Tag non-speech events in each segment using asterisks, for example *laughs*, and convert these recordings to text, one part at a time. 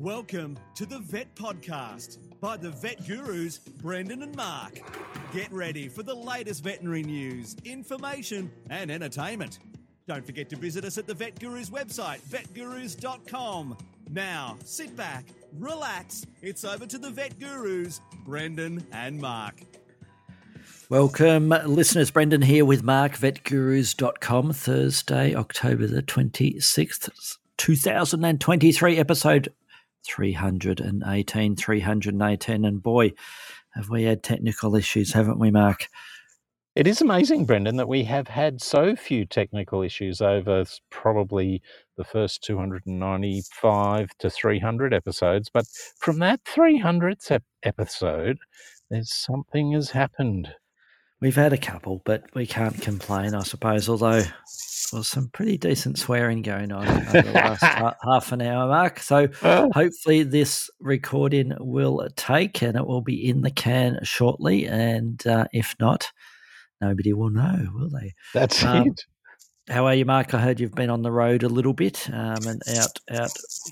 Welcome to the Vet Podcast by the Vet Gurus, Brendan and Mark. Get ready for the latest veterinary news, information, and entertainment. Don't forget to visit us at the Vet Gurus website, vetgurus.com. Now, sit back, relax. It's over to the Vet Gurus, Brendan and Mark. Welcome, listeners. Brendan here with Mark, vetgurus.com, Thursday, October the 26th, 2023, episode 318, 318. And boy, have we had technical issues, haven't we, Mark? It is amazing, Brendan, that we have had so few technical issues over probably the first 295 to 300 episodes. But from that 300th episode, there's something has happened. We've had a couple, but we can't complain, I suppose, although there was some pretty decent swearing going on over the last *laughs* ha- half an hour, Mark. So Oh. hopefully this recording will take and it will be in the can shortly. And uh, if not, nobody will know, will they? That's Um, it. How are you, Mark? I heard you've been on the road a little bit um, and out, out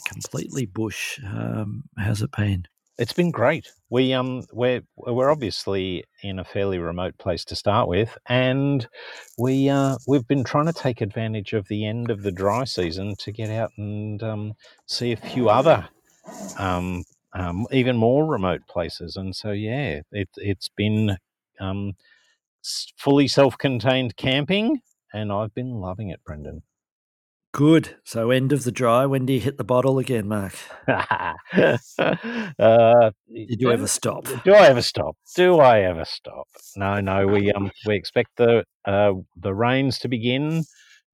completely bush. Um, how's it been? It's been great. We um we're we're obviously in a fairly remote place to start with, and we uh we've been trying to take advantage of the end of the dry season to get out and um, see a few other um, um even more remote places. And so yeah, it it's been um fully self-contained camping, and I've been loving it, Brendan. Good. So end of the dry. When do you hit the bottle again, Mark? *laughs* uh, Did you ever stop? Do I ever stop? Do I ever stop? No, no. We um we expect the uh the rains to begin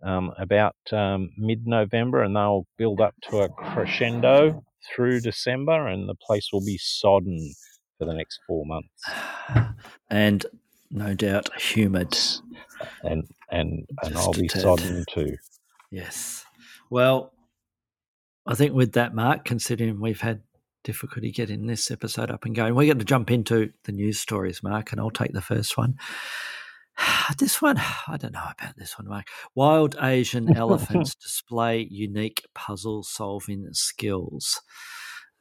um about um, mid November, and they'll build up to a crescendo through December, and the place will be sodden for the next four months. *sighs* And no doubt humid. And and and Just I'll be tad. sodden too. Yes. Well, I think with that, Mark, considering we've had difficulty getting this episode up and going, we're going to jump into the news stories, Mark, and I'll take the first one. *sighs* This one, *sighs* I don't know about this one, Mark. Wild Asian *laughs* elephants display unique puzzle solving skills.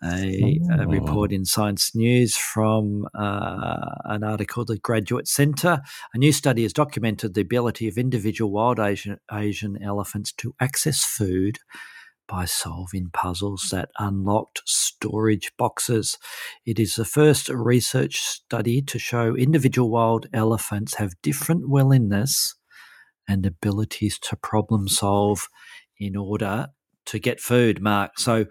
A, a Oh. report in Science News from uh, an article, The Graduate Centre. A new study has documented the ability of individual wild Asian, Asian elephants to access food by solving puzzles that unlocked storage boxes. It is the first research study to show individual wild elephants have different willingness and abilities to problem solve in order to get food, Mark. So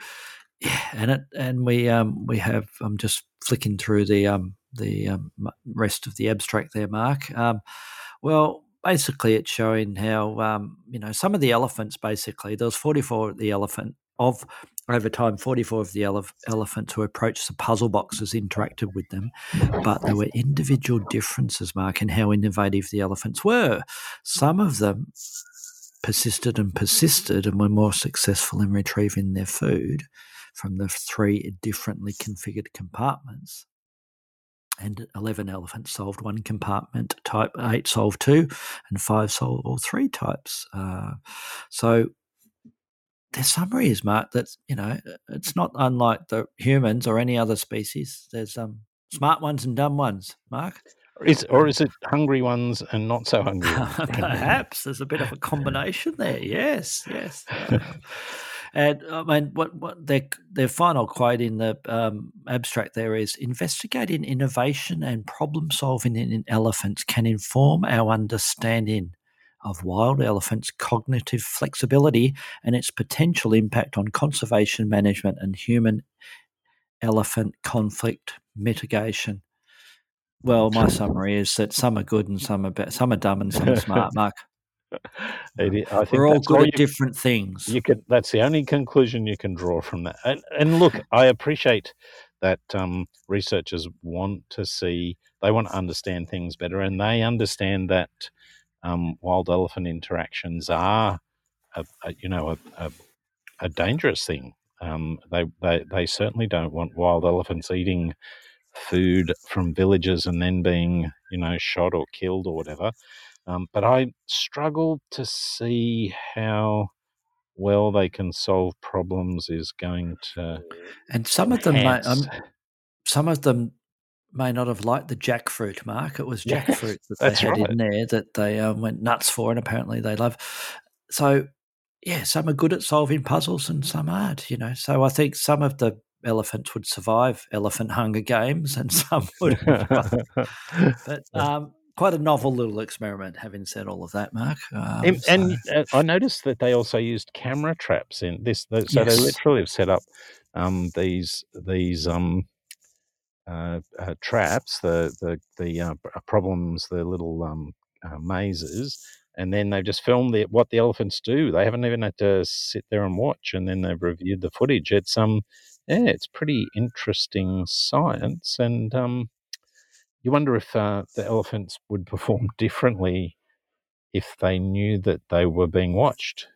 yeah, and it and we um we have I'm just flicking through the um the um, rest of the abstract there, Mark. Um, well, basically, it's showing how um you know some of the elephants basically there was 44 of the elephant of over time 44 of the elephants who approached the puzzle boxes interacted with them but there were individual differences mark in how innovative the elephants were some of them persisted and persisted and were more successful in retrieving their food from the three differently configured compartments. And 11 elephants solved one compartment, type 8 solved two, and 5 solved all three types. Uh, so their summary is, Mark, that, you know, it's not unlike the humans or any other species. There's um, smart ones and dumb ones, Mark. Is or is it hungry ones and not so hungry? *laughs* Perhaps there's a bit of a *laughs* combination there. Yes, yes. Uh, and I mean, what what their their final quote in the um, abstract there is: investigating innovation and problem solving in, in elephants can inform our understanding of wild elephants' cognitive flexibility and its potential impact on conservation management and human elephant conflict mitigation. Well, my *laughs* summary is that some are good and some are bad. Some are dumb and some are smart. Mark, *laughs* It i- I think we're all good all at you, different things. you can. That's the only conclusion you can draw from that. And, and look, I appreciate that um, researchers want to see, they want to understand things better, and they understand that um, wild elephant interactions are, a, a, you know, a, a, a dangerous thing. Um, they, they they certainly don't want wild elephants eating food from villages and then being, you know, shot or killed or whatever. Um, but I struggle to see how well they can solve problems is going to And some of them, may, um, some of them may not have liked the jackfruit. Mark, it was *laughs* Yes, jackfruit that they had right. in there that they um, went nuts for, and apparently they love. So, yeah, some are good at solving puzzles and some aren't. You know, so I think some of the elephants would survive elephant Hunger Games, and *laughs* some would. but *laughs* um, quite a novel little experiment. Having said all of that, Mark, um, and so- and, uh, I noticed that they also used camera traps in this. So Yes. they literally have set up um, these these um, uh, uh, traps, the the the uh, problems, the little um, uh, mazes, and then they've just filmed the, what the elephants do. They haven't even had to sit there and watch, and then they've reviewed the footage. It's um, yeah, it's pretty interesting science, and um, you wonder if uh, the elephants would perform *laughs* differently if they knew that they were being watched.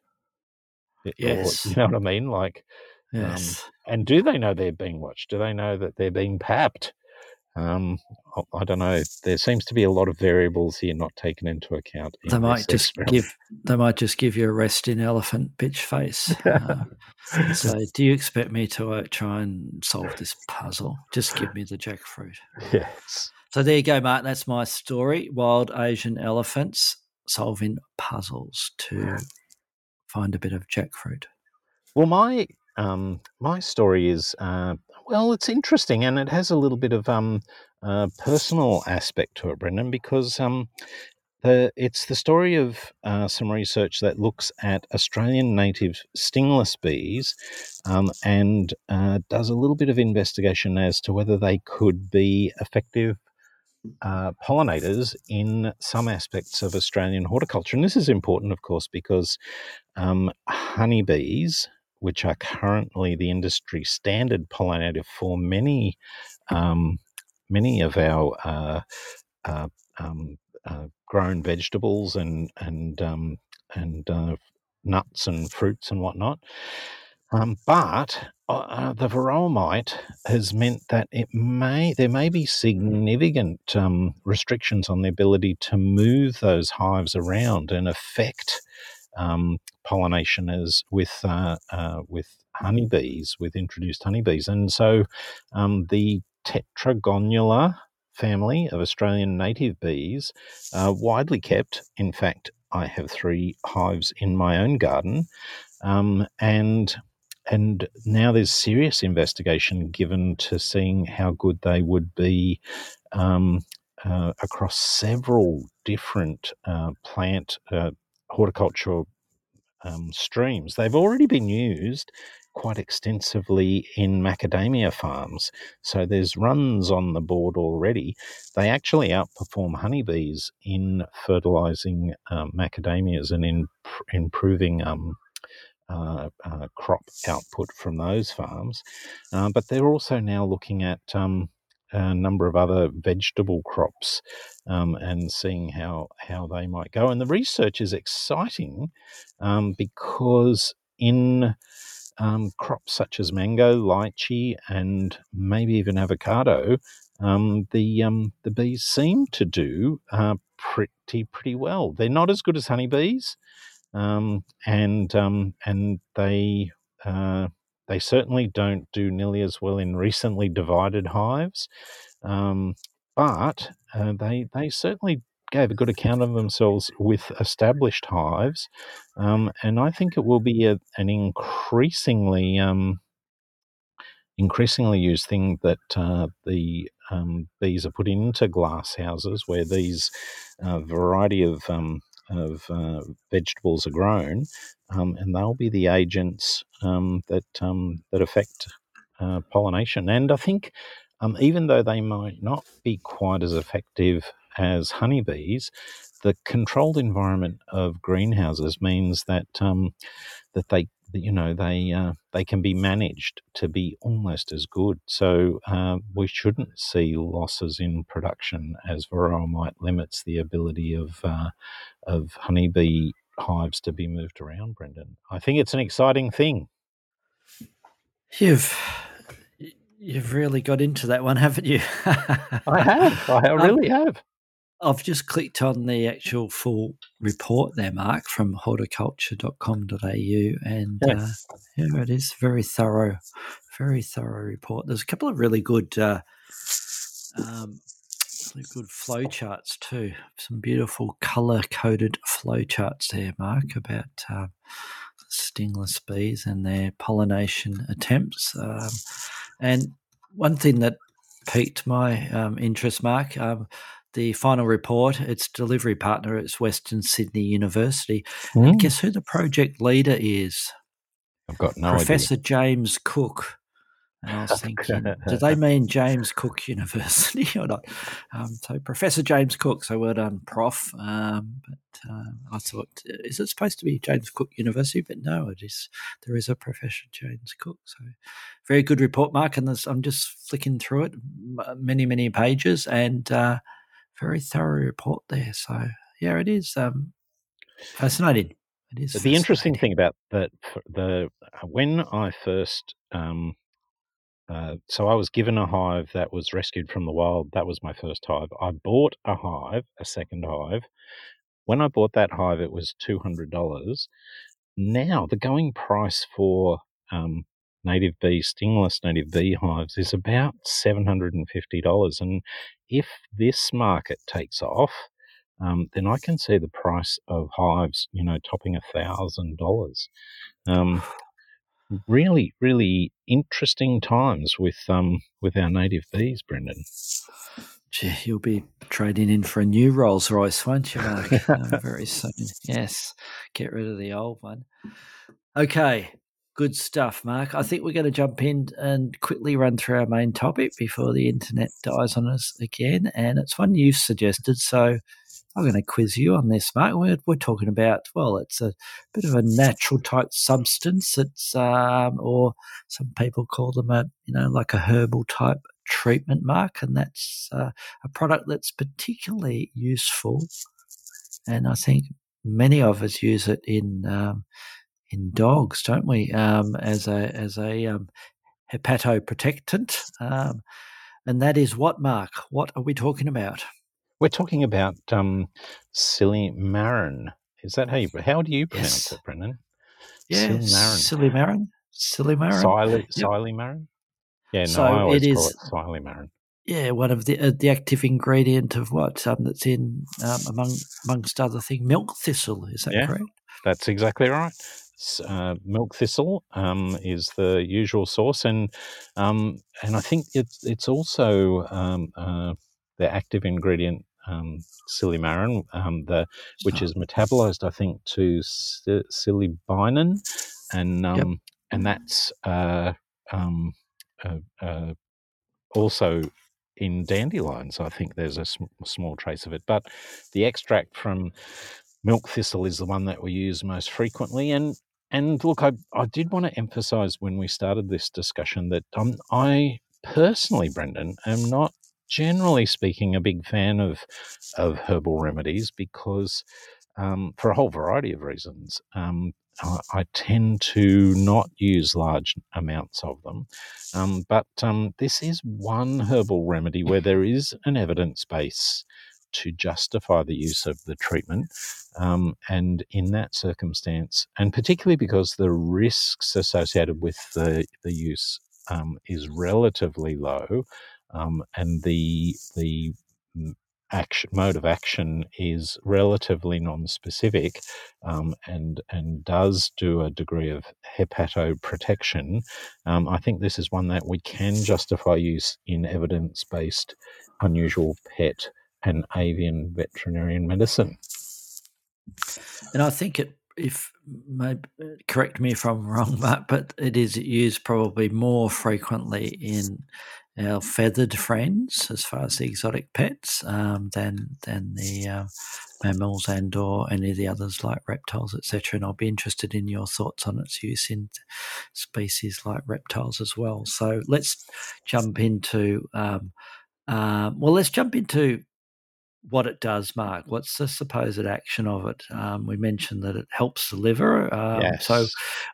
It- or- Yes. you know what I mean? Like, yes. and do they know they're being watched? Do they know that they're being papped? Um, I- don't know. There seems to be a lot of variables here not taken into account. in they might just experiment. give they might just give you a resting elephant bitch face. Uh, *laughs* so, do you expect me to uh, try and solve this puzzle? Just give me the jackfruit. yes. So there you go, Mark. That's my story. Wild Asian elephants solving puzzles to find a bit of jackfruit. Well, my um, my story is uh, well, it's interesting, and it has a little bit of um, personal aspect to it, Brendan, because um, the, it's the story of uh, some research that looks at Australian native stingless bees um, and uh, does a little bit of investigation as to whether they could be effective uh, pollinators in some aspects of Australian horticulture. And this is important, of course, because um, honeybees, which are currently the industry standard pollinator for many, um, many of our uh, uh, um, uh, grown vegetables and and um, and uh, nuts and fruits and whatnot. Um, but uh, the varroa mite has meant that it may there may be significant um, restrictions on the ability to move those hives around and affect um, pollination as with uh, uh, with honeybees, with introduced honeybees, and so um, the Tetragonula family of Australian native bees, uh, widely kept. In fact, I have three hives in my own garden, um, and and now there's serious investigation given to seeing how good they would be um, uh, across several different uh, plant uh, horticultural um, streams. They've already been used quite extensively in macadamia farms. So there's runs on the board already. They actually outperform honeybees in fertilizing um, macadamias and in pr- improving um, uh, uh, crop output from those farms. Uh, but they're also now looking at um, a number of other vegetable crops um, and seeing how, how they might go. And the research is exciting um, because in um, crops such as mango, lychee, and maybe even avocado, um, the um, the bees seem to do uh, pretty pretty well. They're not as good as honeybees, um, and um, and they uh, they certainly don't do nearly as well in recently divided hives, um, but uh, they they certainly gave a good account of themselves with established hives, um, and I think it will be a, an increasingly um, increasingly used thing that uh, the um, bees are put into glass houses where these uh, variety of um, of uh, vegetables are grown, um, and they'll be the agents um, that um, that affect uh, pollination. And I think um, even though they might not be quite as effective as honeybees, the controlled environment of greenhouses means that um, that they you know they uh, they can be managed to be almost as good. So uh, we shouldn't see losses in production as varroa mite limits the ability of uh, of honeybee hives to be moved around. Brendan, I think it's an exciting thing. You've you've really got into that one, haven't you? I have, I *laughs* really have. I've just clicked on the actual full report there, Mark, from horticulture.com.au, and yes. uh, yeah, it is very thorough, very thorough report. There's a couple of really good, uh, um, really good flow charts too. Some beautiful color coded flow charts there, Mark, about uh, stingless bees and their pollination attempts. Um, and one thing that piqued my um, interest, Mark. Um, the final report, its delivery partner is Western Sydney University. Mm. And guess who the project leader is? I've got no idea. Professor idea. James Cook. And I was thinking, do they *laughs* mean James Cook *laughs* University or not? Um, so Professor James Cook, so well done, Prof. Um, but uh, I thought, is it supposed to be James Cook University? But no, it is. There is a Professor James Cook. So very good report, Mark. And I'm just flicking through it, many many pages, and uh, very thorough report there. So yeah, it is um, fascinating. It is. The interesting thing about that, the when I first um, uh, so I was given a hive that was rescued from the wild. That was my first hive. I bought a hive, a second hive. When I bought that hive, it was two hundred dollars. Now the going price for um, native bee stingless native bee hives is about seven hundred and fifty dollars. And if this market takes off, um, then I can see the price of hives, you know, topping a thousand dollars. Um, really, really interesting times with um with our native bees, Brendan. Gee, you'll be trading in for a new Rolls Royce, won't you, Mark? *laughs* uh, very soon. Yes, get rid of the old one. Okay, good stuff, Mark. I think we're going to jump in and quickly run through our main topic before the internet dies on us again. And it's one you've suggested, so I'm going to quiz you on this, Mark. We're, we're talking about, well, it's a bit of a natural type substance. It's, um, or some people call them a, you know, like a herbal type treatment, Mark. And that's uh, a product that's particularly useful. And I think many of us use it in, um, in dogs, don't we? Um, as a, as a, um, hepatoprotectant. Um, and that is what, Mark? What are we talking about? We're talking about um, Silymarin. Is that how you how do you pronounce yes. it, Brendan? Yeah, Silymarin. Silymarin. Silymarin. Silymarin. Yeah, no, so I always it call is, it Silymarin. Yeah, one of the uh, the active ingredient of what um, that's in um, among amongst other things, milk thistle. Is that yeah, correct? That's exactly right. Uh, milk thistle um, is the usual source, and um, and I think it's it's also um, uh, the active ingredient um, silymarin, um, the which oh. is metabolized, I think, to silibinin, and um, yep. and that's uh, um, uh, uh, also in dandelions. I think there's a sm- small trace of it, but the extract from milk thistle is the one that we use most frequently, and and look, I, I did want to emphasize when we started this discussion that um, I personally, Brendan, am not generally speaking, a big fan of of herbal remedies because, um, for a whole variety of reasons, um, I, I, tend to not use large amounts of them. Um, but um, this is one herbal remedy where there is an evidence base to justify the use of the treatment. Um, and in that circumstance, and particularly because the risks associated with the, the use um, is relatively low, um, and the the action mode of action is relatively non-specific um, and and does do a degree of hepatoprotection. Um, I think this is one that we can justify use in evidence-based unusual pet and avian veterinarian medicine. And I think it if maybe correct me if I'm wrong, Matt, but it is used probably more frequently in our feathered friends as far as the exotic pets um, than than the uh, mammals and or any of the others like reptiles etc and i'll be interested in your thoughts on its use in species like reptiles as well so let's jump into um, uh, well let's jump into what it does, Mark. What's the supposed action of it? Um, we mentioned that it helps the liver. Um, Yes. So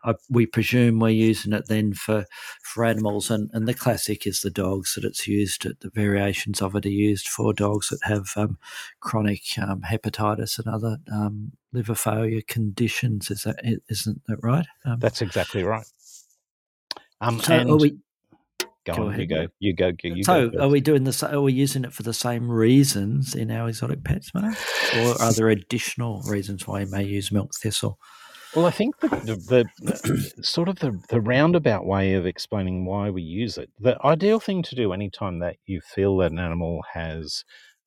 I, we presume we're using it then for, for animals. And, and the classic is the dogs that it's used, at, the variations of it are used for dogs that have um, chronic um, hepatitis and other um, liver failure conditions. Is that, isn't that right? Um, That's exactly right. Um, so and we, go, go on, ahead, you go, you go, you go. so first. are we doing this? Are we using it for the same reasons in our exotic pets, Mark? Or are there additional reasons why you may use milk thistle? Well, I think the, the, the *clears throat* sort of the, the roundabout way of explaining why we use it. The ideal thing to do anytime that you feel that an animal has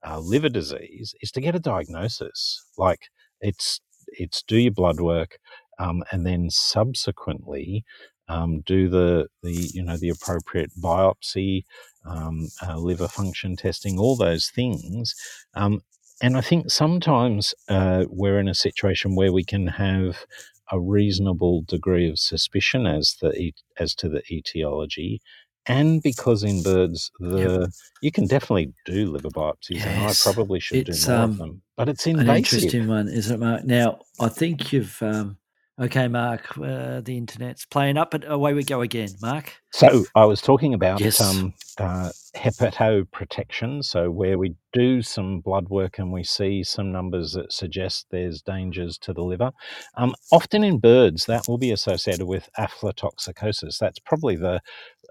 uh, liver disease is to get a diagnosis. Like it's it's do your blood work, um, and then subsequently um, do the the you know the appropriate biopsy, um, uh, liver function testing, all those things. Um, and I think sometimes uh, we're in a situation where we can have a reasonable degree of suspicion as the as to the etiology, and because in birds the you can definitely do liver biopsies, Yes. and I probably should It's, do more um, of them. But it's An interesting one, isn't it, Mark? Now, I think you've. Okay, Mark, uh, the internet's playing up, but away we go again, Mark. So I was talking about Yes. um, uh, hepatoprotection. So where we do some blood work and we see some numbers that suggest there's dangers to the liver. Um, often in birds, that will be associated with aflatoxicosis. That's probably the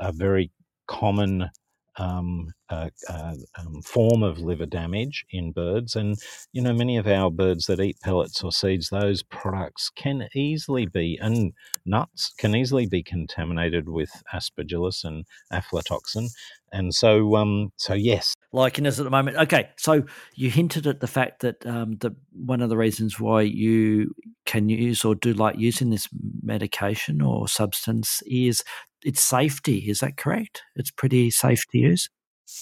a very common um, uh, um, form of liver damage in birds. And you know, many of our birds that eat pellets or seeds, those products can easily be and nuts can easily be contaminated with aspergillus and aflatoxin. And so, um, so yes, Liking us at the moment. Okay, so you hinted at the fact that um, the one of the reasons why you can use or do like using this medication or substance is its safety. Is that correct? It's pretty safe to use.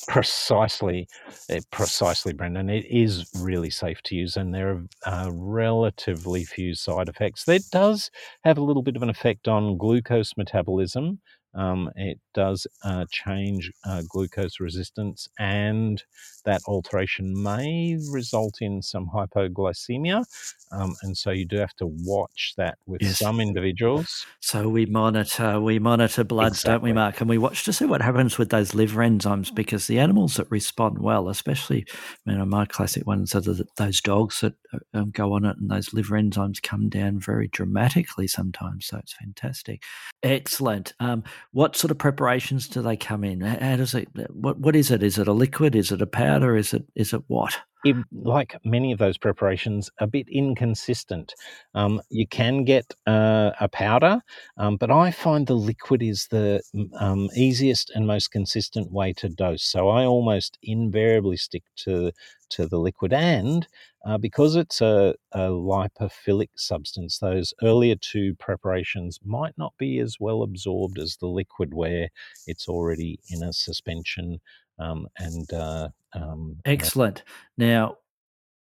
Precisely, eh, precisely, Brendan. It is really safe to use, and there are uh, relatively few side effects. It does have a little bit of an effect on glucose metabolism. Um, it does uh, change uh, glucose resistance, and that alteration may result in some hypoglycemia. Um, and so you do have to watch that with Yes. some individuals. So we monitor we monitor bloods, don't we, Mark? And we watch to see what happens with those liver enzymes because the animals that respond well, especially you know, my classic ones are the, those dogs that uh, um, go on it, and those liver enzymes come down very dramatically sometimes. So it's fantastic, excellent. Um, what sort of preparations do they come in? How does it? What what is it? Is it a liquid? Is it a powder? Is it is it what? It, like many of those preparations, a bit inconsistent. Um, you can get uh, a powder, um, but I find the liquid is the um, easiest and most consistent way to dose. So I almost invariably stick to to the liquid, and uh, because it's a, a lipophilic substance, those earlier two preparations might not be as well absorbed as the liquid, where it's already in a suspension. Um, and uh, um, Excellent. Now,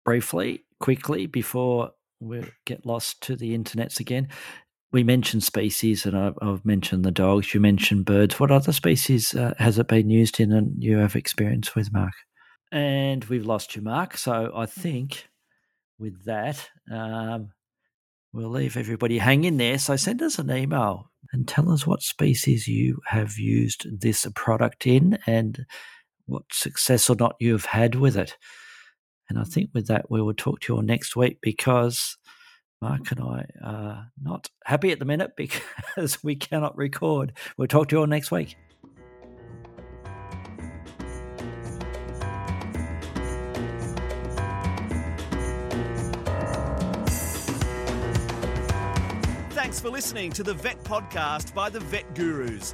briefly, quickly, before we get lost to the internets again, we mentioned species, and I've, I've mentioned the dogs. You mentioned birds. What other species uh, has it been used in, and you have experience with, Mark? And we've lost you, Mark. So I think with that, um, we'll leave everybody hang in there. So send us an email and tell us what species you have used this product in, and what success or not you've had with it. And I think with that, we will talk to you all next week because Mark and I are not happy at the minute *laughs* because we cannot record. We'll talk to you all next week. Thanks for listening to the Vet Podcast by the Vet Gurus.